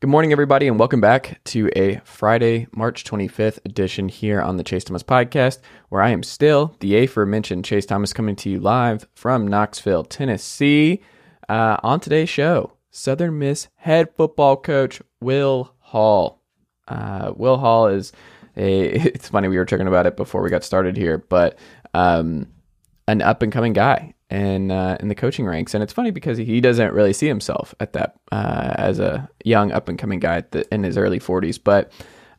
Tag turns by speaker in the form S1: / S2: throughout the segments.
S1: Good morning, everybody, and welcome back to a Friday, March 25th edition here on the Chase Thomas podcast, where I am still the aforementioned Chase Thomas coming to you live from Knoxville, Tennessee. Uh, on today's show, Southern Miss head football coach Will Hall. Uh, Will Hall is a, it's funny, we were talking about it before we got started here, but um, an up and coming guy in uh, in the coaching ranks, and it's funny because he doesn't really see himself at that uh, as a young up and coming guy the, in his early 40s, but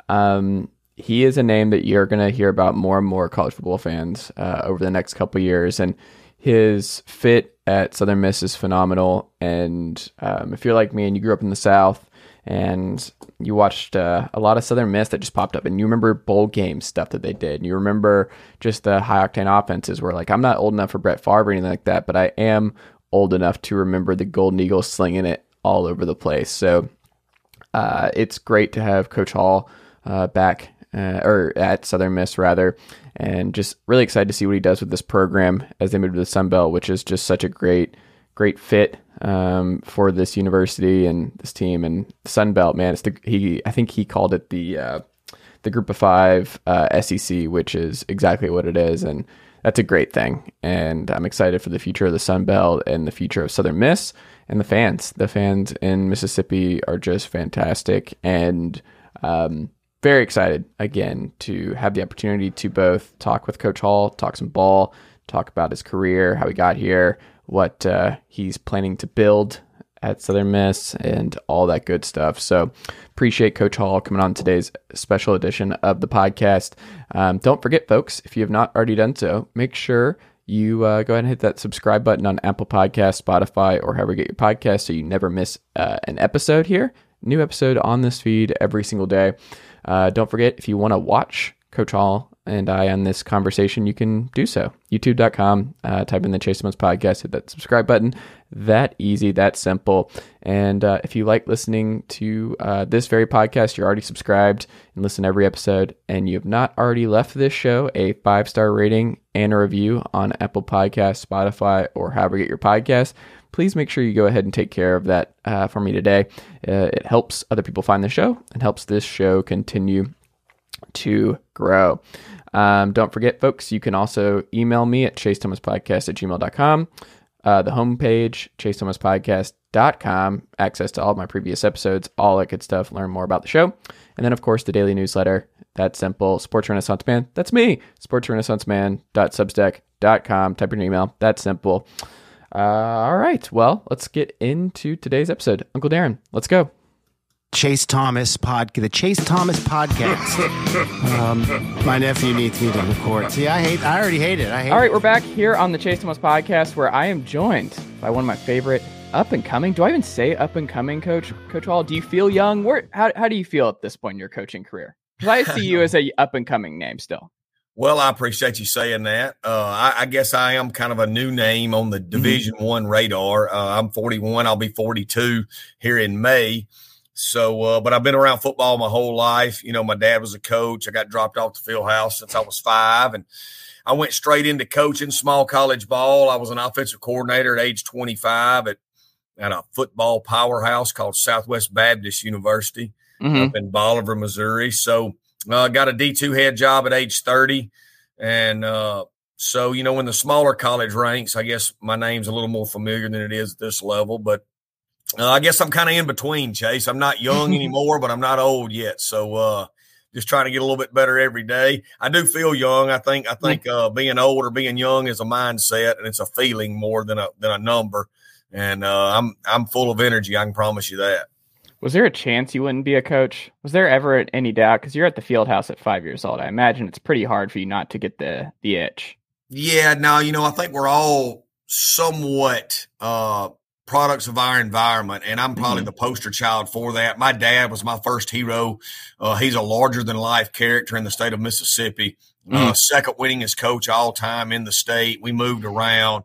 S1: um, he is a name that you're going to hear about more and more college football fans uh, over the next couple years, and his fit at Southern Miss is phenomenal. And um, if you're like me and you grew up in the South, and you watched uh, a lot of Southern Miss that just popped up, and you remember bowl game stuff that they did, and you remember just the high octane offenses. Where like I'm not old enough for Brett Favre or anything like that, but I am old enough to remember the Golden Eagles slinging it all over the place. So uh, it's great to have Coach Hall uh, back uh, or at Southern Miss rather, and just really excited to see what he does with this program as they move to the Sun Belt, which is just such a great great fit um, for this university and this team and Sun Belt. Man, it's the he. I think he called it the uh, the Group of Five uh, SEC, which is exactly what it is, and that's a great thing. And I'm excited for the future of the Sun Belt and the future of Southern Miss and the fans. The fans in Mississippi are just fantastic, and um, very excited again to have the opportunity to both talk with Coach Hall, talk some ball, talk about his career, how he got here, what uh, he's planning to build at Southern Miss and all that good stuff. So appreciate Coach Hall coming on today's special edition of the podcast. Um, don't forget, folks, if you have not already done so, make sure you uh, go ahead and hit that subscribe button on Apple Podcast, Spotify, or however you get your podcast so you never miss uh, an episode here. New episode on this feed every single day. Uh, don't forget, if you want to watch Coach Hall and I on this conversation, you can do so. YouTube.com, uh, type in the Chase Thomas podcast, hit that subscribe button. That easy, that simple. And uh, if you like listening to uh, this very podcast, you're already subscribed and listen to every episode, and you have not already left this show a five star rating and a review on Apple Podcasts, Spotify, or however you get your podcast please make sure you go ahead and take care of that uh, for me today. Uh, it helps other people find the show and helps this show continue to grow. Um, don't forget, folks, you can also email me at chasethomaspodcast at gmail.com. Uh, the homepage, chasethomaspodcast.com, access to all my previous episodes, all that good stuff, learn more about the show. And then, of course, the daily newsletter. That's simple. Sports Renaissance Man. That's me. SportsRenaissanceMan.substack.com. Type in your email. That's simple. Uh, all right. Well, let's get into today's episode. Uncle Darren, let's go.
S2: Chase Thomas pod, the Chase Thomas podcast. um, my nephew needs me to record. See, I hate. I already hate it. I hate.
S1: All right,
S2: it.
S1: we're back here on the Chase Thomas podcast, where I am joined by one of my favorite up and coming. Do I even say up and coming, Coach Coach Hall? Do you feel young? Where? How How do you feel at this point in your coaching career? Because I see you as a up and coming name still.
S3: Well, I appreciate you saying that. Uh, I, I, guess I am kind of a new name on the mm-hmm. Division mm-hmm. One radar. Uh, I'm 41. I'll be 42 here in May. So, uh, but I've been around football my whole life. You know, my dad was a coach. I got dropped off the field house since I was five, and I went straight into coaching small college ball. I was an offensive coordinator at age 25 at, at a football powerhouse called Southwest Baptist University mm-hmm. up in Bolivar, Missouri. So, I uh, got a D2 head job at age 30. And uh, so, you know, in the smaller college ranks, I guess my name's a little more familiar than it is at this level. But uh, I guess I'm kind of in between, Chase. I'm not young anymore, but I'm not old yet. So uh, just trying to get a little bit better every day. I do feel young. I think I think uh, being old or being young is a mindset and it's a feeling more than a than a number. And uh, I'm I'm full of energy. I can promise you that.
S1: Was there a chance you wouldn't be a coach? Was there ever any doubt? Because you're at the field house at five years old. I imagine it's pretty hard for you not to get the the itch.
S3: Yeah, no, you know, I think we're all somewhat uh products of our environment, and I'm probably mm-hmm. the poster child for that. My dad was my first hero. Uh, he's a larger than life character in the state of Mississippi. Uh, mm-hmm. Uh, second winningest coach all time in the state. We moved around.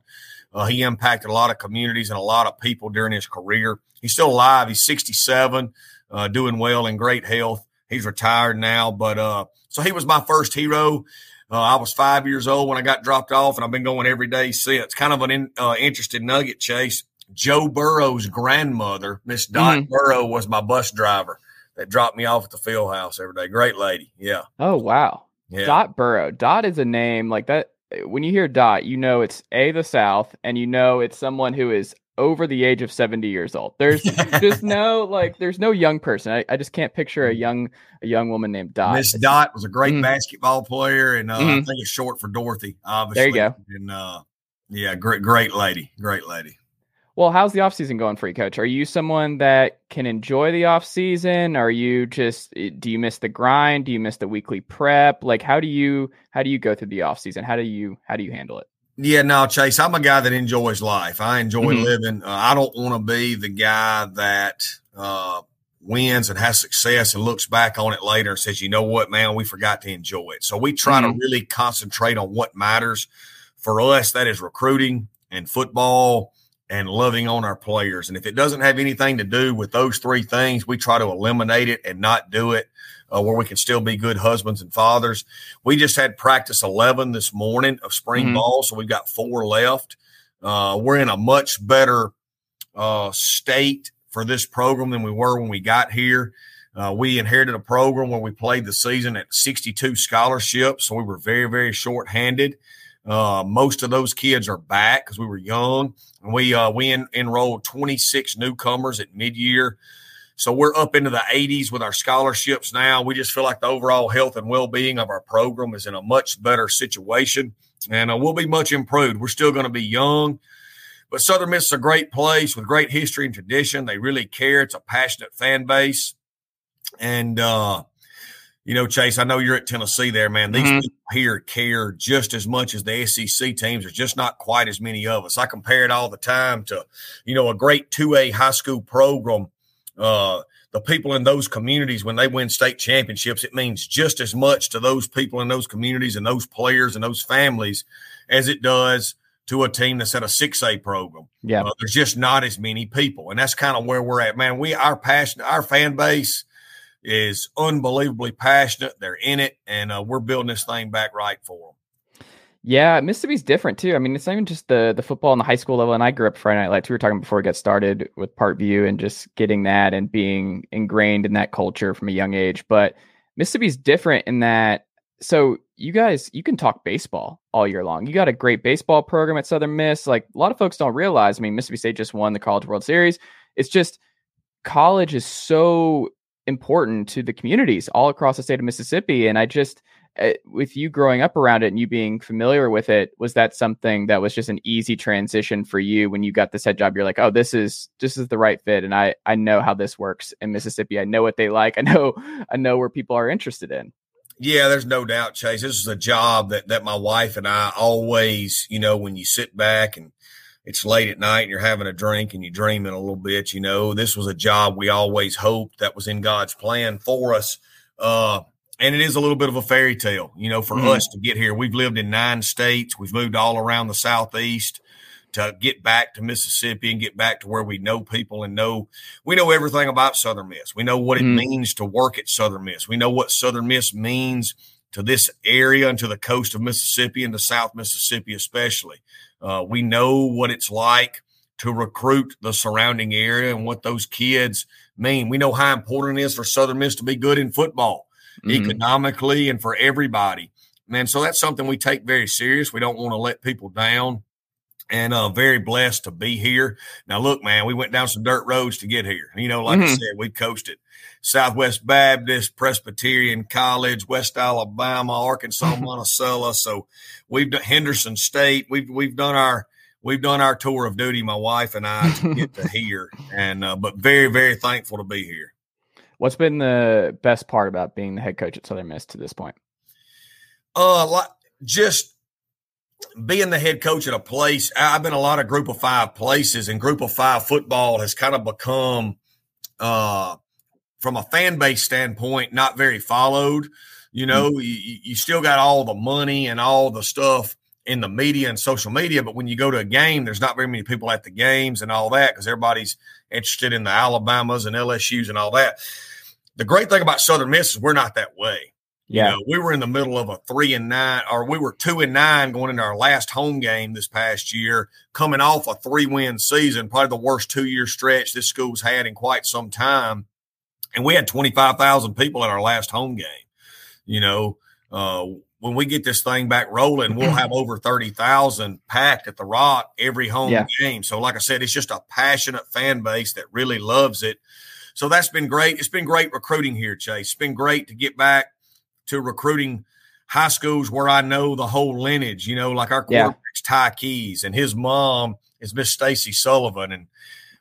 S3: Uh, he impacted a lot of communities and a lot of people during his career. He's still alive. He's 67, uh, doing well in great health. He's retired now, but uh, so he was my first hero. Uh, I was five years old when I got dropped off, and I've been going every day since. Kind of an in, uh, interesting nugget, Chase Joe Burrow's grandmother, Miss Dot
S1: Mhm.
S3: Burrow, was my bus driver that dropped me off at the field house every day. Great lady. Yeah.
S1: Oh wow.
S3: Yeah.
S1: Dot Burrow. Dot is a name like that. When you hear Dot, you know it's a the South, and you know it's someone who is over the age of seventy years old. There's just no like, there's no young person. I, I just can't picture a young a young woman named Dot.
S3: Miss Dot was a great
S1: Mhm.
S3: basketball player, and uh, I
S1: Mhm.
S3: think it's short for Dorothy. Obviously,
S1: There you go.
S3: And uh, yeah, great, great lady, great lady.
S1: Well, how's the off season going for you, Coach? Are you someone that can enjoy the off season? Are you just eh, do you miss the grind? Do you miss the weekly prep? Like, how do you how do you go through the off season? How do you how do you handle it?
S3: Yeah, no, Chase, I'm a guy that enjoys life. I enjoy
S1: Mhm.
S3: living. Uh, I don't want to be the guy that uh, wins and has success and looks back on it later and says, you know what, man, we forgot to enjoy it. So we try to
S1: Mhm.
S3: really concentrate on what matters. For us, that is recruiting and football and loving on our players. And if it doesn't have anything to do with those three things, we try to eliminate it and not do it uh, where we can still be good husbands and fathers. We just had practice 11 this morning of spring
S1: Mhm.
S3: ball, so we've got four left. Uh, we're in a much better uh, state for this program than we were when we got here. Uh, we inherited a program where we played the season at 62 scholarships, so we were very, very short-handed. Uh, most of those kids are back because we were young, and we uh, we en- enrolled 26 newcomers at mid-year. So we're up into the 80s with our scholarships now. We just feel like the overall health and well-being of our program is in a much better situation, and uh, we'll be much improved. We're still going to be young, but Southern Miss is a great place with great history and tradition. They really care. It's a passionate fan base, and uh, you know, Chase, I know you're at Tennessee there, man. These
S1: Mhm.
S3: people here care just as much as the SEC teams. There's just not quite as many of us. I compare it all the time to, you know, a great 2A high school program. Uh, the people in those communities, when they win state championships, it means just as much to those people in those communities and those players and those families as it does to a team that's at a 6A program.
S1: Yeah.
S3: Uh, there's just not as many people, and that's kind of where we're at, man. We our passion, our fan base is unbelievably passionate. They're in it, and uh, we're building this thing back right for them.
S1: Yeah, Mississippi's different too. I mean, it's not even just the the football on the high school level. And I grew up Friday Night Lights. We were talking before we got started with Parkview and just getting that and being ingrained in that culture from a young age. But Mississippi's different in that. So you guys, you can talk baseball all year long. You got a great baseball program at Southern Miss. Like a lot of folks don't realize. I mean, Mississippi State just won the College World Series. It's just college is so important to the communities all across the state of Mississippi. And I just uh, with you growing up around it and you being familiar with it, was that something that was just an easy transition for you when you got this head job? You're like, oh, this is this is the right fit, and I I know how this works in Mississippi. I know what they like. I know I know where people are interested in.
S3: Yeah, there's no doubt, Chase. This is a job that that my wife and I always, you know, when you sit back and it's late at night and you're having a drink and you're dreaming a little bit, you know, this was a job we always hoped that was in God's plan for us. Uh, and it is a little bit of a fairy tale, you know, for
S1: Mhm.
S3: us to get here. We've lived in nine states. We've moved all around the southeast to get back to Mississippi and get back to where we know people and know we know everything about Southern Miss. We know what it
S1: Mhm.
S3: means to work at Southern Miss. We know what Southern Miss means to this area and to the coast of Mississippi and to South Mississippi, especially. Uh, we know what it's like to recruit the surrounding area and what those kids mean. We know how important it is for Southern Miss to be good in football
S1: Mhm.
S3: economically and for everybody. And so that's something we take very serious. We don't want to let people down. And uh, very blessed to be here. Now, look, man, we went down some dirt roads to get here. You know, like I
S1: Mhm.
S3: said, we coasted Southwest Baptist, Presbyterian College, West Alabama, Arkansas, Monticello. So we've done Henderson State. We've we've done our we've done our tour of duty, my wife and I, to get to here. And uh, but very very thankful to be here.
S1: What's been the best part about being the head coach at Southern Miss to this point?
S3: Uh, like just being the head coach at a place. I've been a lot of Group of Five places, and Group of Five football has kind of become, uh, from a fan base standpoint, not very followed. You know, you, you you still got all the money and all the stuff in the media and social media, but when you go to a game, there's not very many people at the games and all that because everybody's interested in the Alabamas and LSU's and all that. The great thing about Southern Miss is we're not that way Yeah. You know, we were in the middle of a three and nine, or we were two and nine going into our last home game this past year, coming off a three win season, probably the worst two year stretch this school's had in quite some time. And we had 25,000 people at our last home game. You know, uh, when we get this thing back rolling, we'll have over 30,000 packed at the Rock every home yeah. game. So, like I said, it's just a passionate fan base that really loves it. So, that's been great. It's been great recruiting here, Chase. It's been great to get back to recruiting high schools where I know the whole lineage, you know, like our quarterback's yeah. Ty Keyes and his mom is Miss Stacy Sullivan. And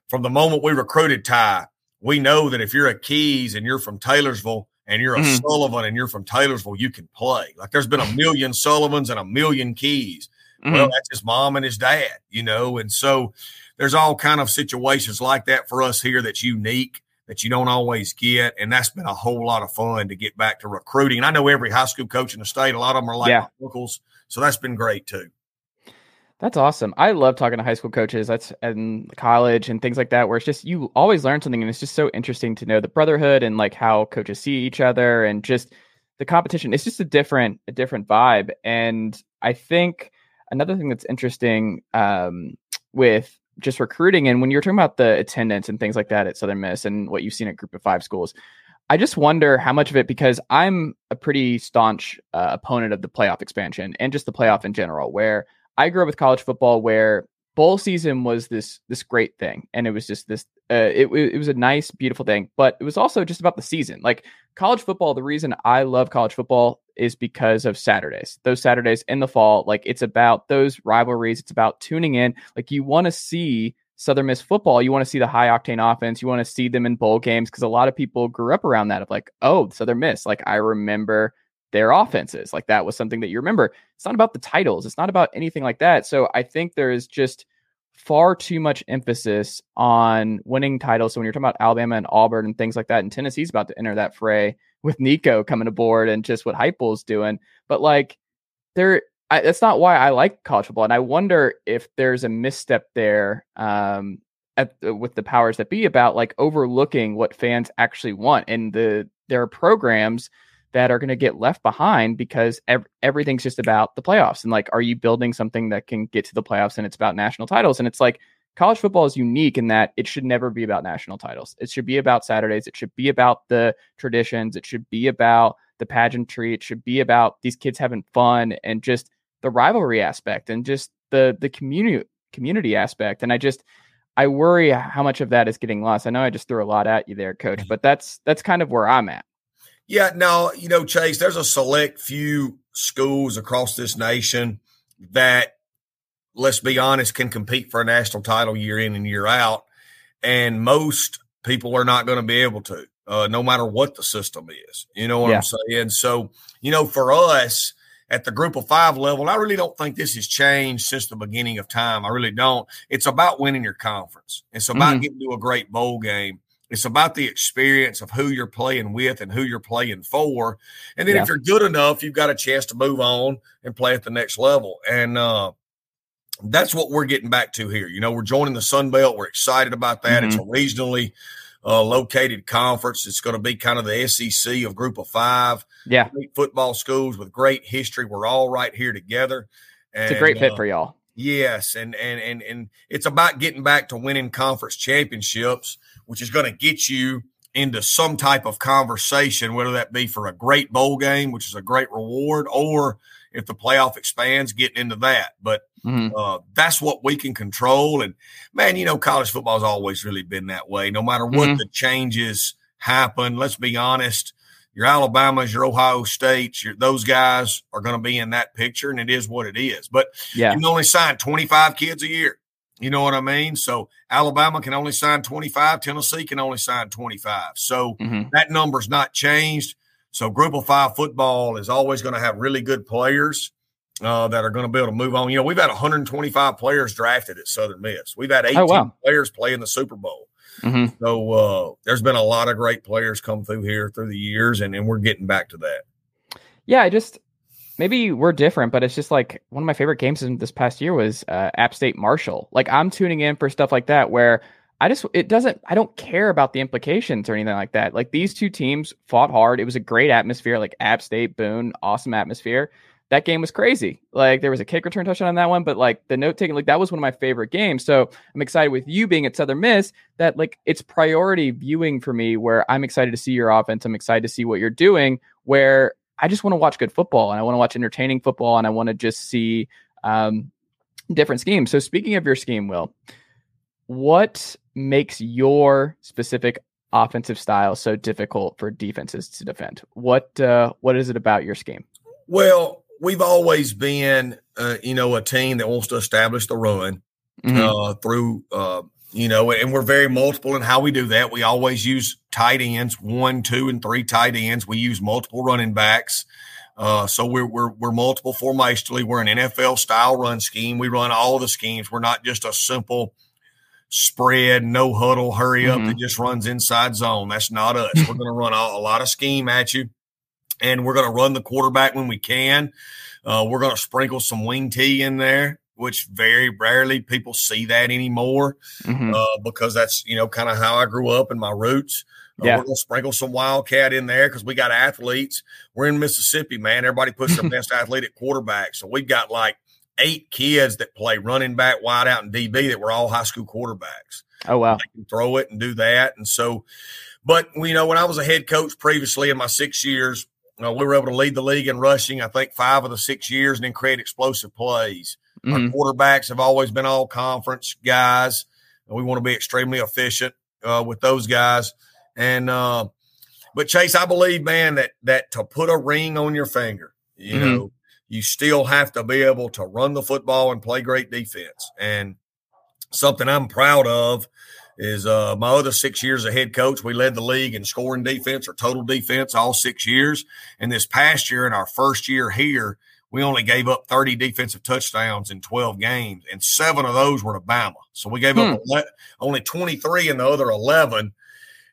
S3: from the moment we recruited Ty, we know that if you're a Keyes and you're from Taylorsville and you're a mm-hmm. Sullivan and you're from Taylorsville, you can play. Like there's been a million Sullivans and a million Keyes. Mm-hmm. Well, that's his mom and his dad, you know, and so there's all kind of situations like that for us here that's unique that you don't always get. And that's been a whole lot of fun to get back to recruiting. And I know every high school coach in the state, a lot of them are like yeah. uncles. So that's been great too.
S1: That's awesome. I love talking to high school coaches. That's in college and things like that, where it's just you always learn something, and it's just so interesting to know the brotherhood and like how coaches see each other and just the competition. It's just a different, a different vibe. And I think another thing that's interesting um, with just recruiting and when you're talking about the attendance and things like that at Southern Miss and what you've seen at Group of Five schools, I just wonder how much of it because I'm a pretty staunch uh, opponent of the playoff expansion and just the playoff in general. Where I grew up with college football, where bowl season was this this great thing, and it was just this. Uh, it it was a nice, beautiful thing, but it was also just about the season. Like college football, the reason I love college football is because of Saturdays. Those Saturdays in the fall, like it's about those rivalries. It's about tuning in. Like you want to see Southern Miss football. You want to see the high octane offense. You want to see them in bowl games because a lot of people grew up around that of like, oh, Southern Miss. Like I remember their offenses. Like that was something that you remember. It's not about the titles. It's not about anything like that. So I think there is just far too much emphasis on winning titles. So when you're talking about Alabama and Auburn and things like that, and Tennessee's about to enter that fray with Nico coming aboard and just what Heupel's doing. But like, there, I, that's not why I like college football, and I wonder if there's a misstep there um, at, uh, with the powers that be about like overlooking what fans actually want, and the there are programs that are going to get left behind because ev- everything's just about the playoffs and like, are you building something that can get to the playoffs and it's about national titles? And it's like college football is unique in that it should never be about national titles. It should be about Saturdays. It should be about the traditions. It should be about the pageantry. It should be about these kids having fun and just the rivalry aspect and just the the community community aspect. And I just I worry how much of that is getting lost. I know I just threw a lot at you there, coach, mm-hmm. but that's that's kind of where I'm at.
S3: Yeah, no, you know, Chase, there's a select few schools across this nation that let's be honest, can compete for a national title year in and year out. And most people are not going to be able to, uh, no matter what the system is. You know what yeah. I'm saying? So, you know, for us at the group of five level, I really don't think this has changed since the beginning of time. I really don't. It's about winning your conference, it's about mm-hmm. getting to a great bowl game. It's about the experience of who you're playing with and who you're playing for. And then yeah. if you're good enough, you've got a chance to move on and play at the next level. And uh, that's what we're getting back to here. You know, we're joining the Sun Belt. We're excited about that. Mm-hmm. It's a regionally uh, located conference. It's going to be kind of the SEC of Group of Five.
S1: Yeah,
S3: football schools with great history. We're all right here together.
S1: And, it's a great fit uh, for y'all.
S3: Yes, and and and and it's about getting back to winning conference championships, which is going to get you into some type of conversation, whether that be for a great bowl game, which is a great reward, or if the playoff expands, getting into that. But mm-hmm. uh, that's what we can control. And man, you know, college football has always really been that way. No matter what mm-hmm. the changes happen, let's be honest. Your Alabama's, your Ohio States, your, those guys are going to be in that picture, and it is what it is. But yeah. you can only sign 25 kids a year. You know what I mean? So Alabama can only sign 25, Tennessee can only sign 25. So mm-hmm. that number's not changed. So group of five football is always going to have really good players uh, that are going to be able to move on. You know, we've had 125 players drafted at Southern Miss. We've had 18 oh, wow. players play in the Super Bowl. Mm-hmm. So uh, there's been a lot of great players come through here through the years, and, and we're getting back to that.
S1: Yeah, I just maybe we're different, but it's just like one of my favorite games in this past year was uh, App State Marshall. Like I'm tuning in for stuff like that where – I just it doesn't I don't care about the implications or anything like that. Like these two teams fought hard. It was a great atmosphere, like App State, Boone, awesome atmosphere. That game was crazy. Like there was a kick return touchdown on that one, but like the note taking, like that was one of my favorite games. So I'm excited with you being at Southern Miss that like it's priority viewing for me where I'm excited to see your offense. I'm excited to see what you're doing where I just want to watch good football and I want to watch entertaining football and I want to just see um, different schemes. So speaking of your scheme, Will, what makes your specific offensive style so difficult for defenses to defend? What uh, what is it about your scheme?
S3: Well, we've always been, uh, you know, a team that wants to establish the run mm-hmm. uh, through, uh, you know, and we're very multiple in how we do that. We always use tight ends, one, two, and three tight ends. We use multiple running backs. Uh, so we're, we're, we're multiple formationally. We're an NFL style run scheme. We run all the schemes. We're not just a simple spread, no huddle, hurry up mm-hmm. that just runs inside zone. That's not us. we're going to run a, a, lot of scheme at you, and we're going to run the quarterback when we can. Uh, we're going to sprinkle some wing T in there, which very rarely people see that anymore mm-hmm. uh, because that's you know kind of how I grew up and my roots. Uh, yeah. We're going to sprinkle some Wildcat in there because we got athletes. We're in Mississippi, man. Everybody puts their best athlete at quarterback. So we've got like eight kids that play running back, wide out, and DB that were all high school quarterbacks.
S1: Oh wow!
S3: They can throw it and do that, and so. But you know, when I was a head coach previously in my six years, we were able to lead the league in rushing. I think five of the six years, and then create explosive plays. Mm-hmm. Our quarterbacks have always been all conference guys. And we want to be extremely efficient uh, with those guys. And uh, but Chase, I believe, man, that that to put a ring on your finger, you mm-hmm. know, you still have to be able to run the football and play great defense. And something I'm proud of is uh, my other six years as head coach, we led the league in scoring defense or total defense all six years. And this past year, in our first year here, we only gave up 30 defensive touchdowns in 12 games, and seven of those were to Bama. So we gave hmm. up ele- only 23 in the other 11.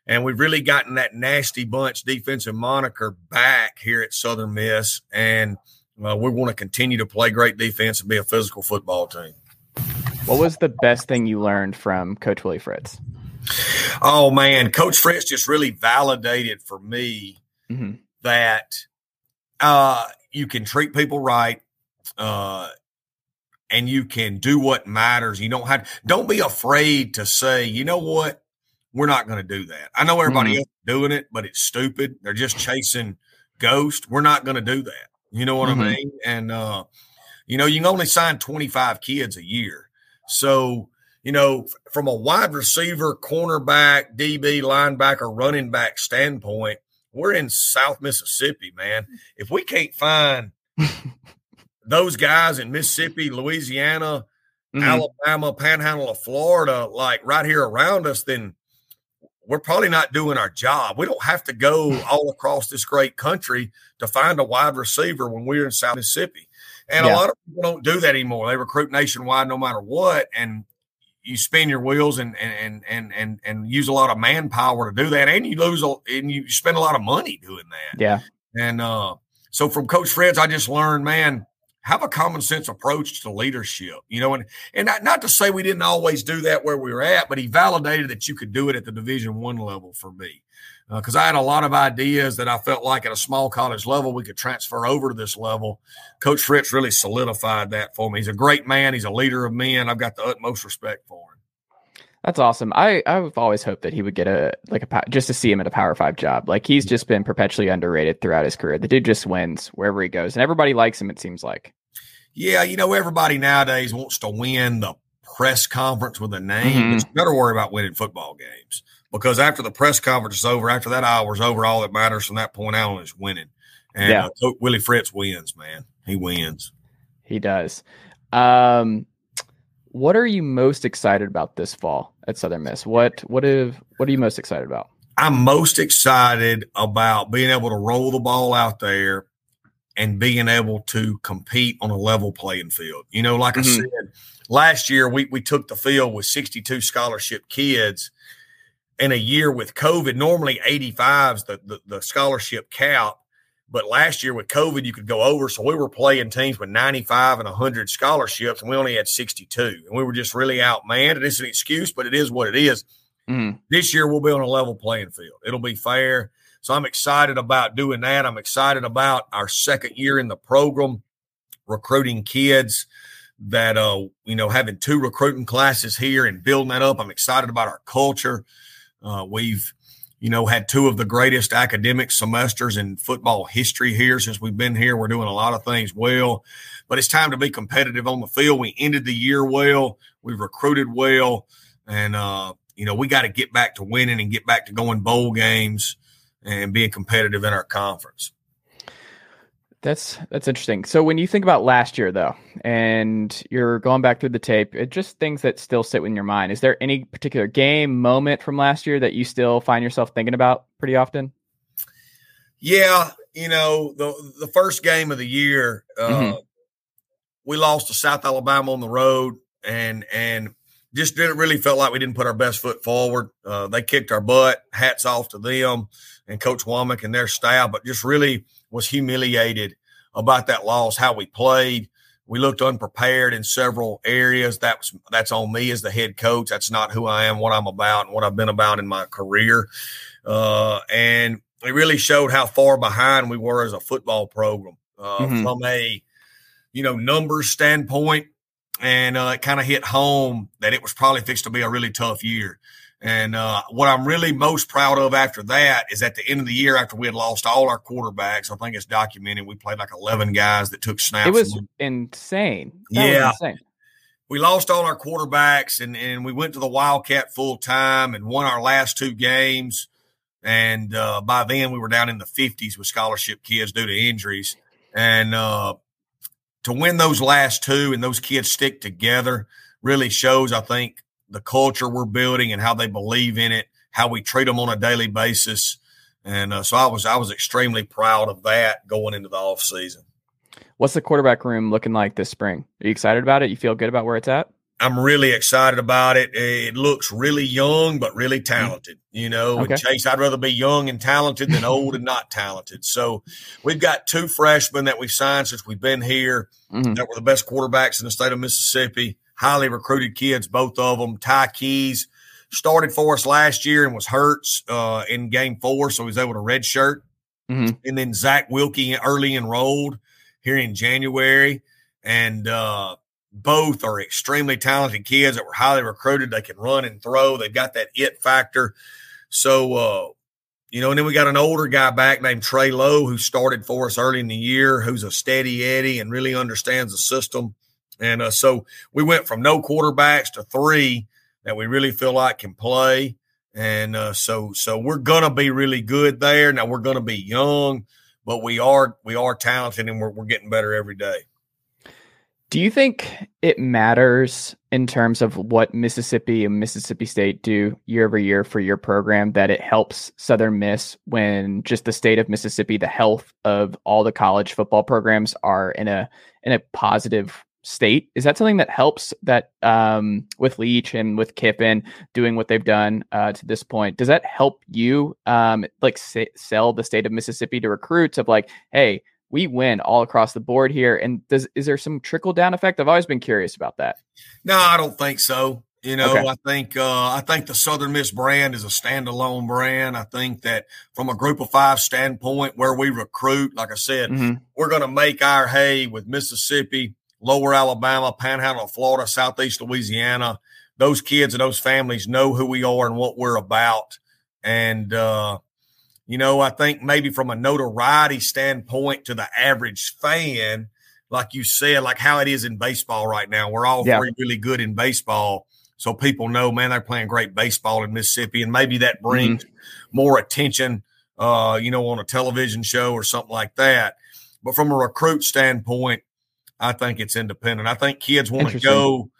S3: And we've really gotten that nasty bunch defensive moniker back here at Southern Miss. And uh, we want to continue to play great defense and be a physical football team.
S1: What was the best thing you learned from Coach Willie Fritz?
S3: Oh man, Coach Fritz just really validated for me mm-hmm. that uh, you can treat people right, uh, and you can do what matters. You don't have don't be afraid to say, you know what, we're not going to do that. I know everybody mm-hmm. else doing it, but it's stupid. They're just chasing ghosts. We're not going to do that. You know what mm-hmm. I mean? And uh, you know, you can only sign 25 kids a year. So, you know, from a wide receiver, cornerback, DB, linebacker, running back standpoint, we're in South Mississippi, man. If we can't find those guys in Mississippi, Louisiana, mm-hmm. Alabama, Panhandle of Florida, like right here around us, then we're probably not doing our job. We don't have to go all across this great country to find a wide receiver when we're in South Mississippi. And yeah. a lot of people don't do that anymore. They recruit nationwide no matter what. And you spin your wheels and and and and and use a lot of manpower to do that, and you lose a, and you spend a lot of money doing that.
S1: Yeah.
S3: And uh, so from Coach Fritz, I just learned, man, have a common sense approach to leadership, you know, and and not, not to say we didn't always do that where we were at, but he validated that you could do it at the Division One level for me, because uh, I had a lot of ideas that I felt like at a small college level we could transfer over to this level. Coach Fritz really solidified that for me. He's a great man. He's a leader of men. I've got the utmost respect for him.
S1: That's awesome. I I've always hoped that he would get a like a just to see him at a Power Five job. Like he's just been perpetually underrated throughout his career. The dude just wins wherever he goes, and everybody likes him. It seems like.
S3: Yeah, you know everybody nowadays wants to win the press conference with a name, mm-hmm. better worry about winning football games because after the press conference is over, after that hour is over, all that matters from that point on is winning. And yeah. uh, Willie Fritz wins, man. He wins.
S1: He does. Um, what are you most excited about this fall at Southern Miss? What what if what are you most excited about?
S3: I'm most excited about being able to roll the ball out there and being able to compete on a level playing field. You know, like mm-hmm. I said, last year we we took the field with 62 scholarship kids in a year with COVID. Normally 85's the, the, the scholarship cap. But last year with COVID, you could go over. So we were playing teams with 95 and 100 scholarships, and we only had 62. And we were just really outmanned. And it's an excuse, but it is what it is.
S1: Mhm.
S3: This year we'll be on a level playing field. It'll be fair. So I'm excited about doing that. I'm excited about our second year in the program, recruiting kids that uh you know having two recruiting classes here and building that up. I'm excited about our culture. Uh, we've you know had two of the greatest academic semesters in football history here since we've been here. We're doing a lot of things well, but it's time to be competitive on the field. We ended the year well. We've recruited well, and uh, you know we got to get back to winning and get back to going bowl games and being competitive in our conference.
S1: That's that's interesting. So when you think about last year though, and you're going back through the tape, it just things that still sit in your mind. Is there any particular game moment from last year that you still find yourself thinking about pretty often?
S3: Yeah, you know the the first game of the year, uh,
S1: Mhm.
S3: we lost to South Alabama on the road, and and just didn't really felt like we didn't put our best foot forward. Uh, they kicked our butt. Hats off to them and Coach Wommack and their staff, but just really was humiliated about that loss. How we played, we looked unprepared in several areas. That's that's on me as the head coach. That's not who I am, what I'm about, and what I've been about in my career. Uh, and it really showed how far behind we were as a football program uh,
S1: Mhm.
S3: from a you know numbers standpoint and uh, it kind of hit home that it was probably fixed to be a really tough year and uh, what i'm really most proud of after that is at the end of the year after we had lost all our quarterbacks i think it's documented we played like 11 guys that took snaps
S1: It was insane. That was
S3: Yeah.
S1: insane.
S3: we lost all our quarterbacks and, and we went to the Wildcat full time and won our last two games. And uh, by then we were down in the 50s with scholarship kids due to injuries. And uh, to win those last two and those kids stick together really shows, I think, the culture we're building and how they believe in it, how we treat them on a daily basis. And uh, so I was I was extremely proud of that going into the off season.
S1: What's the quarterback room looking like this spring? Are you excited about it? You feel good about where it's at?
S3: I'm really excited about it. It looks really young, but really talented. You know,
S1: Okay.
S3: and Chase, I'd rather be young and talented than old and not talented. So we've got two freshmen that we've signed since we've been here
S1: Mhm.
S3: that were the best quarterbacks in the state of Mississippi. Highly recruited kids, both of them. Ty Keyes started for us last year and was hurt uh, in game four, so he was able to redshirt.
S1: Mhm.
S3: And then Zach Wilcke early enrolled here in January. And uh, both are extremely talented kids that were highly recruited. They can run and throw. They've got that it factor. So, uh, you know, and then we got an older guy back named Trey Lowe who started for us early in the year, who's a steady Eddie and really understands the system. And uh, so we went from no quarterbacks to three that we really feel like can play. And uh, so, so we're gonna be really good there. Now we're gonna be young, but we are we are talented and we're we're getting better every day.
S1: Do you think it matters in terms of what Mississippi and Mississippi State do year over year for your program that it helps Southern Miss when just the state of Mississippi, the health of all the college football programs are in a in a positive state? Is that something that helps that um, with Leach and with Kiffin doing what they've done uh, to this point? Does that help you um, like sell the state of Mississippi to recruits of like, hey, we win all across the board here. And does is there some trickle down effect? I've always been curious about that.
S3: No, I don't think so. You know,
S1: Okay.
S3: I think uh, I think the Southern Miss brand is a standalone brand. I think that from a Group of Five standpoint, where we recruit, like I said,
S1: Mhm.
S3: we're going to make our hay with Mississippi, Lower Alabama, Panhandle of Florida, Southeast Louisiana. Those kids and those families know who we are and what we're about. And uh, you know, I think maybe from a notoriety standpoint to the average fan, like you said, like how it is in baseball right now, we're all
S1: Yeah.
S3: three really good in baseball. So people know, man, they're playing great baseball in Mississippi, and maybe that brings more attention, uh, you know, on a television show or something like that. But from a recruit standpoint, I think it's independent. I think kids want to go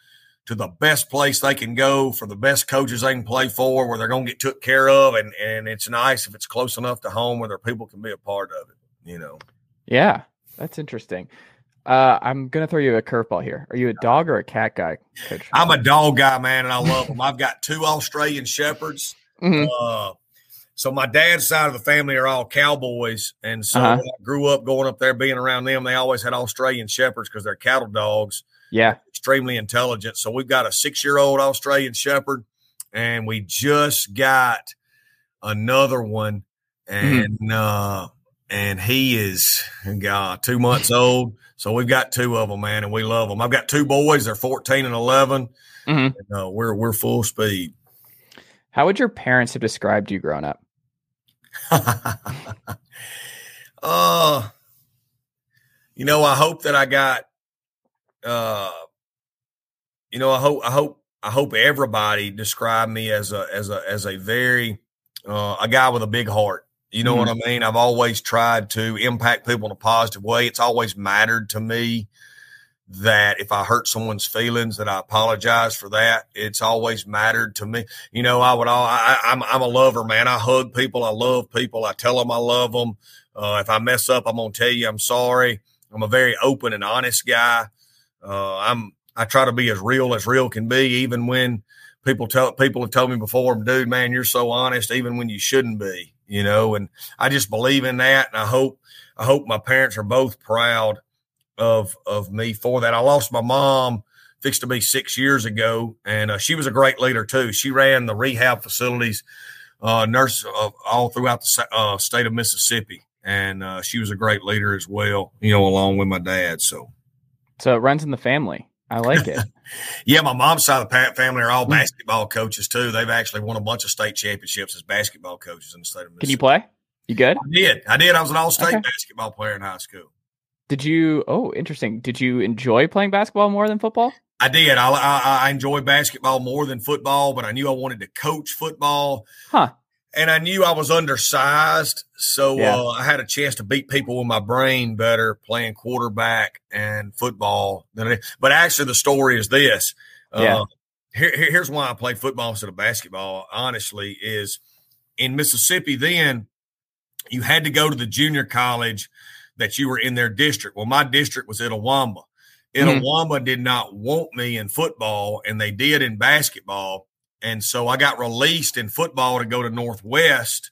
S3: to the best place they can go for the best coaches they can play for, where they're going to get took care of, and and it's nice if it's close enough to home where their people can be a part of it. You know,
S1: Yeah, that's interesting. Uh, I'm gonna throw you a curveball here. Are you a dog or a cat guy, Coach?
S3: I'm a dog guy, man, and I love them. I've got two Australian shepherds.
S1: Mhm.
S3: Uh, so my dad's side of the family are all cowboys, and so
S1: Uh-huh.
S3: I grew up going up there, being around them. They always had Australian shepherds because they're cattle dogs,
S1: Yeah.
S3: extremely intelligent. So we've got a six-year-old Australian shepherd and we just got another one, and mm-hmm. uh, and he is God two months old. So we've got two of them, man, and we love them. I've got two boys; they're fourteen and 11 mm-hmm. and, uh, we're we're full speed.
S1: How would your parents have described you growing up?
S3: uh, you know, I hope that I got. Uh, you know, I hope I hope I hope everybody described me as a as a as a very uh, a guy with a big heart. You know mm-hmm. what I mean? I've always tried to impact people in a positive way. It's always mattered to me that if I hurt someone's feelings, that I apologize for that. It's always mattered to me. You know, I would all, I, am I'm, I'm a lover, man. I hug people. I love people. I tell them I love them. Uh, if I mess up, I'm going to tell you I'm sorry. I'm a very open and honest guy. Uh, I'm, I try to be as real as real can be, even when people tell people have told me before, dude, man, you're so honest, even when you shouldn't be, you know, and I just believe in that. And I hope, I hope my parents are both proud of, of me for that. I lost my mom fixed to be six years ago, and uh, she was a great leader too. She ran the rehab facilities, uh, nurse uh, all throughout the uh, state of Mississippi, and uh, she was a great leader as well. You know, along with my dad. So,
S1: so it runs in the family. I like it.
S3: yeah, my mom's side of the family are all hmm. basketball coaches too. They've actually won a bunch of state championships as basketball coaches in the state of Mississippi.
S1: Can you play? You good?
S3: I did. I did. I was an all-state okay. basketball player in high school.
S1: Did you? Oh, interesting. Did you enjoy playing basketball more than football?
S3: I did. I, I, I enjoy basketball more than football, but I knew I wanted to coach football.
S1: Huh
S3: and I knew I was undersized, so yeah. uh, I had a chance to beat people with my brain better playing quarterback and football. Than but actually, the story is this. Yeah. Uh, here, here's why I play football instead of basketball. Honestly, is in Mississippi then you had to go to the junior college that you were in their district. Well, my district was Itawamba. Itawamba mm-hmm. did not want me in football, and they did in basketball. And so I got released in football to go to Northwest,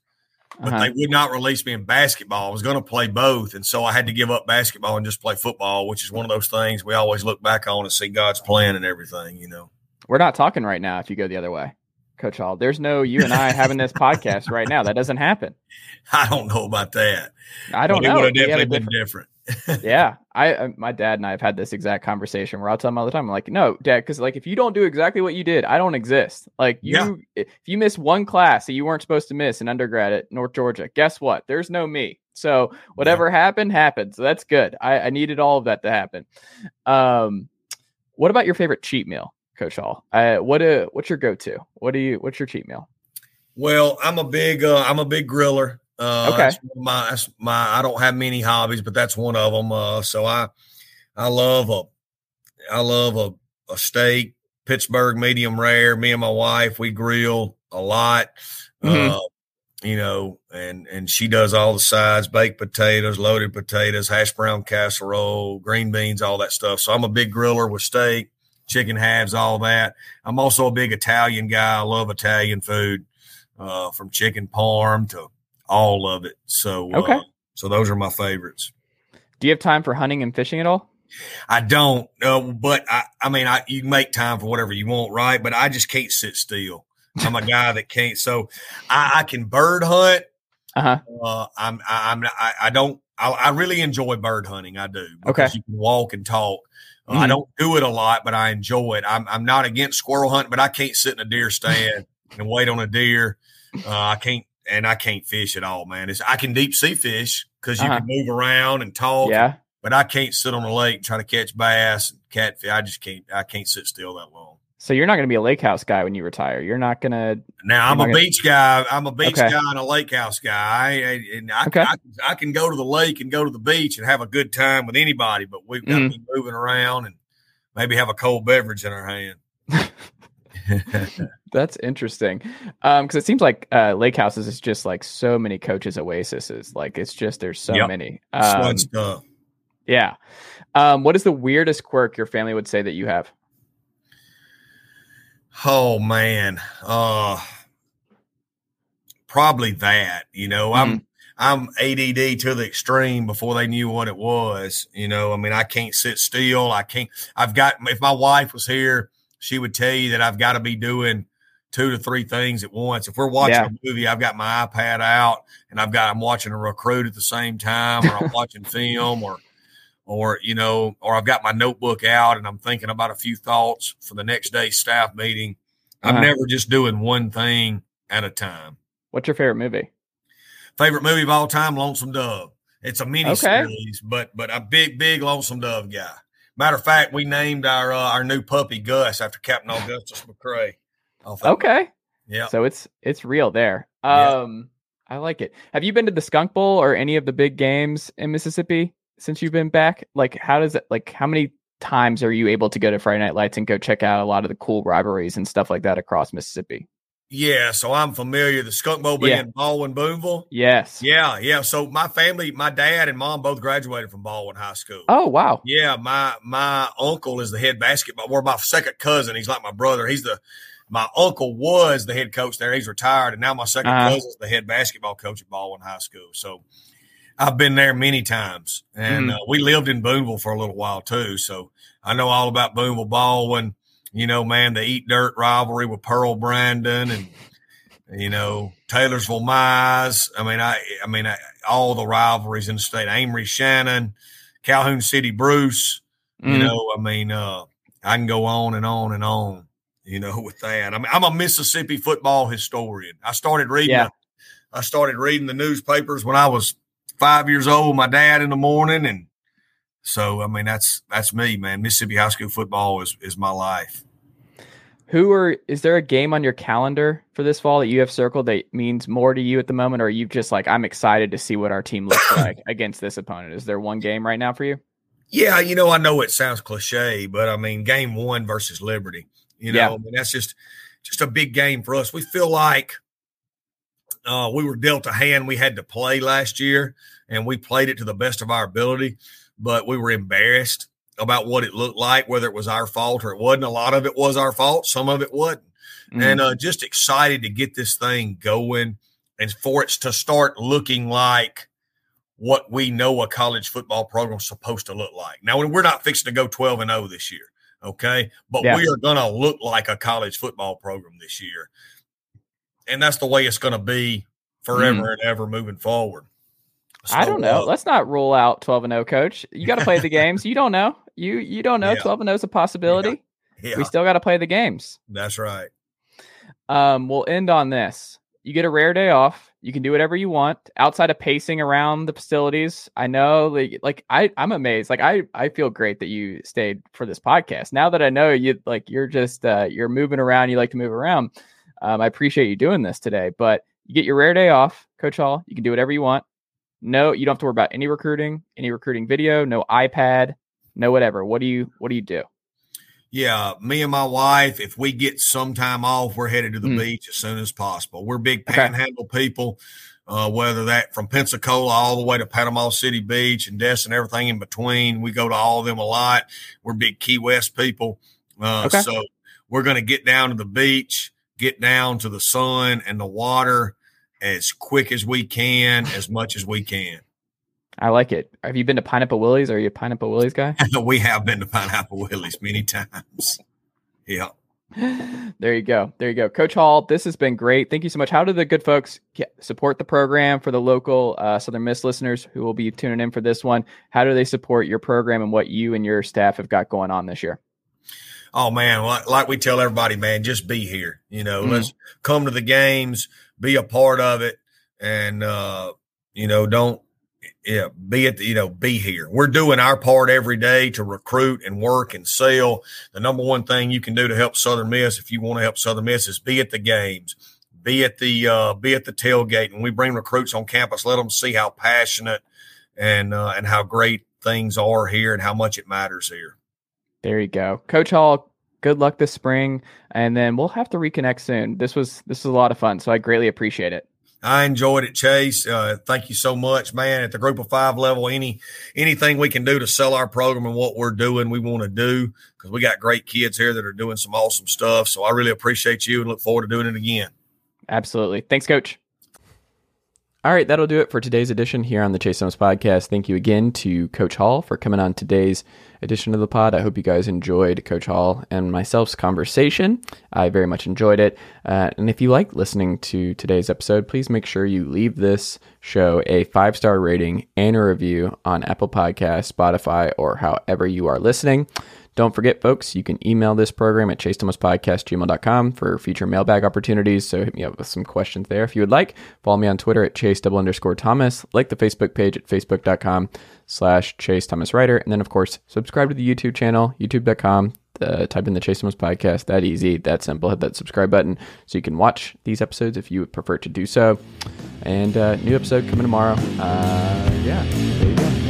S3: but uh-huh. they would not release me in basketball. I was going to play both. And so I had to give up basketball and just play football, which is one of those things we always look back on and see God's plan and everything, you know.
S1: We're not talking right now if you go the other way. Coach Hall. There's no you and I having this podcast right now. That doesn't happen.
S3: I don't know about that.
S1: I don't know.
S3: It would have definitely been different
S1: yeah, I uh, my dad and I have had this exact conversation where I'll tell him all the time, I'm like, no, dad, because like if you don't do exactly what you did, I don't exist. Like you, yeah. if you miss one class that you weren't supposed to miss in undergrad at North Georgia, guess what? There's no me. So whatever yeah. happened, happened. So that's good. I, I needed all of that to happen. Um, what about your favorite cheat meal, Coach Hall? Uh, what uh, what's your go to? What do you? What's your cheat meal?
S3: Well, I'm a big uh, I'm a big griller. Uh, okay. My, that's my, I don't have many hobbies, but that's one of them. Uh, so I, I love a, I love a, a steak, Pittsburgh medium rare. Me and my wife, we grill a lot. Mm-hmm. Uh, you know, and and she does all the sides, baked potatoes, loaded potatoes, hash brown casserole, green beans, all that stuff. So I'm a big griller with steak, chicken halves, all that. I'm also a big Italian guy. I love Italian food, uh, from chicken parm to all of it. So
S1: okay, uh,
S3: so those are my favorites.
S1: Do you have time for hunting and fishing at all?
S3: I don't, uh, but I, I mean, I you make time for whatever you want, right? But I just can't sit still. I'm a guy that can't. So I, I can bird hunt.
S1: Uh-huh.
S3: Uh, I'm, I, I'm, I, I don't, I, I, really enjoy bird hunting. I do.
S1: Okay.
S3: You can walk and talk. Mm-hmm. I don't do it a lot, but I enjoy it. I'm, I'm not against squirrel hunting, but I can't sit in a deer stand and wait on a deer. Uh, I can't, and I can't fish at all, man. It's, I can deep sea fish because you uh-huh. can move around and talk.
S1: Yeah.
S3: But I can't sit on a lake trying to catch bass and catfish. I just can't. I can't sit still that long.
S1: So you're not going to be a lake house guy when you retire. You're not going to.
S3: Now I'm a gonna... beach guy. I'm a beach okay. guy and a lake house guy. I, and I, okay. I, I, can go to the lake and go to the beach and have a good time with anybody, but we've got mm-hmm. to be moving around and maybe have a cold beverage in our hand.
S1: That's interesting. Um, because it seems like uh lake houses is just like so many coaches oases. Like it's just there's so yep. many. Um. Yeah. Um, what is the weirdest quirk your family would say that you have?
S3: Oh man. Uh probably that. You know, mm-hmm. I'm I'm ADD to the extreme before they knew what it was. You know, I mean, I can't sit still. I can't. I've got. If my wife was here, she would tell you that I've got to be doing two to three things at once. If we're watching
S1: Yeah.
S3: a movie, I've got my iPad out and I've got I'm watching a recruit at the same time, or I'm watching film, or or you know, or I've got my notebook out and I'm thinking about a few thoughts for the next day's staff meeting. I'm
S1: Uh-huh.
S3: never just doing one thing at a time.
S1: What's your favorite movie?
S3: Favorite movie of all time, Lonesome Dove. It's a mini
S1: Okay.
S3: series, but but a big, big Lonesome Dove guy. Matter of fact, we named our uh, our new puppy Gus after Captain Augustus McCrae.
S1: Okay.
S3: Yeah.
S1: So it's it's real there.
S3: Yeah.
S1: Um I like it. Have you been to the Skunk Bowl or any of the big games in Mississippi since you've been back? Like how does it like how many times are you able to go to Friday Night Lights and go check out a lot of the cool rivalries and stuff like that across Mississippi?
S3: Yeah, so I'm familiar. The Skunk Bowl being
S1: Yeah.
S3: Baldwyn, Booneville.
S1: Yes.
S3: Yeah, yeah. So my family, my dad and mom both graduated from Baldwyn High School.
S1: Oh wow.
S3: Yeah, my my uncle is the head basketball. We're my second cousin. He's like my brother. He's the my uncle was the head coach there. He's retired, and now my 2nd
S1: Uh-huh.
S3: cousin is the head basketball coach at Baldwyn High School. So I've been there many times, and
S1: Mhm.
S3: uh, we lived in Booneville for a little while too. So I know all about Booneville Baldwyn. You know, man, the Eat Dirt rivalry with Pearl Brandon and you know Taylorsville Mize. I mean, I I mean I, all the rivalries in the state. Amory Shannon, Calhoun City Bruce. You
S1: Mm.
S3: know, I mean, uh, I can go on and on and on. You know, with that. I mean, I'm a Mississippi football historian. I started reading.
S1: Yeah.
S3: I started reading the newspapers when I was five years old. My dad in the morning, and so I mean, that's that's me, man. Mississippi high school football is is my life.
S1: Who are is there a game on your calendar for this fall that you have circled that means more to you at the moment or are you just like I'm excited to see what our team looks like against this opponent? Is there one game right now for you?
S3: Yeah, you know, I know it sounds cliche, but I mean, game one versus Liberty. You know,
S1: Yeah.
S3: I mean, that's just just a big game for us. We feel like uh, we were dealt a hand we had to play last year, and we played it to the best of our ability, but we were embarrassed about what it looked like, whether it was our fault or it wasn't. A lot of it was our fault, some of it wasn't
S1: Mm.
S3: and uh, just excited to get this thing going and for it to start looking like what we know a college football program is supposed to look like. Now, we're not fixing to go 12 and 0 this year, okay? But
S1: Yeah.
S3: we are going to look like a college football program this year. And that's the way it's going to be forever and ever moving forward.
S1: Mm. I don't know.
S3: uh,
S1: Let's not rule out 12 and 0 coach. You got to play the games. You don't know. You you don't know
S3: Yeah.
S1: 12 and 0 is a possibility.
S3: yeah,
S1: We still got to play the games.
S3: that's right.
S1: Um, we'll end on this. You get a rare day off. You can do whatever you want outside of pacing around the facilities. I know, like, like I, I'm amazed. Like, I, I feel great that you stayed for this podcast. Now that I know you, like, you're just, uh, you're moving around. You like to move around. Um, I appreciate you doing this today. But you get your rare day off, Coach Hall. You can do whatever you want. No, you don't have to worry about any recruiting, any recruiting video, no iPad, no whatever. What do you, what do you do?
S3: Yeah, me and my wife, if we get some time off, we're headed to the
S1: Mm.
S3: beach as soon as possible. We're big
S1: Okay.
S3: panhandle people, uh, whether that from Pensacola all the way to Panama City Beach and Destin, everything in between. We go to all of them a lot. We're big Key West people. Uh,
S1: Okay.
S3: So we're going to get down to the beach, get down to the sun and the water as quick as we can, as much as we can.
S1: I like it. Have you been to Pineapple Willy's? Are you a Pineapple Willy's guy?
S3: we have been to Pineapple Willy's many times. Yeah.
S1: there you go. There you go. Coach Hall, this has been great. Thank you so much. How do the good folks get, support the program for the local uh, Southern Miss listeners who will be tuning in for this one? How do they support your program and what you and your staff have got going on this year?
S3: Oh man, like, like we tell everybody, man, just be here. You know,
S1: Mhm.
S3: let's come to the games, be a part of it, and uh, you know, don't yeah, be at the, you know, be here. We're doing our part every day to recruit and work and sell. The number one thing you can do to help Southern Miss, if you want to help Southern Miss, is be at the games, be at the uh, be at the tailgate. and we bring recruits on campus, let them see how passionate and uh, and how great things are here and how much it matters here.
S1: There you go. Coach Hall, good luck this spring. And then we'll have to reconnect soon. This was this was a lot of fun. So I greatly appreciate it.
S3: I enjoyed it, Chase. Uh, thank you so much, man. At the group of five level, any anything we can do to sell our program and what we're doing, we want to do because we got great kids here that are doing some awesome stuff. So I really appreciate you and look forward to doing it again.
S1: Absolutely. Thanks, Coach. All right, that'll do it for today's edition here on the Chase Thomas podcast. Thank you again to Coach Hall for coming on today's edition of the pod. I hope you guys enjoyed Coach Hall and myself's conversation. I very much enjoyed it. Uh, and if you like listening to today's episode, please make sure you leave this show a five star rating and a review on Apple Podcasts, Spotify, or however you are listening. Don't forget, folks, you can email this program at chasethomaspodcast.gmail.com for future mailbag opportunities. So hit me up with some questions there if you would like. Follow me on Twitter at chase double underscore Thomas. Like the Facebook page at facebook.com slash chase Thomas Writer. And then, of course, subscribe to the YouTube channel, youtube.com. Uh, type in the Chase Thomas podcast. That easy, that simple. Hit that subscribe button so you can watch these episodes if you would prefer to do so. And uh, new episode coming tomorrow. Uh, yeah, there you go.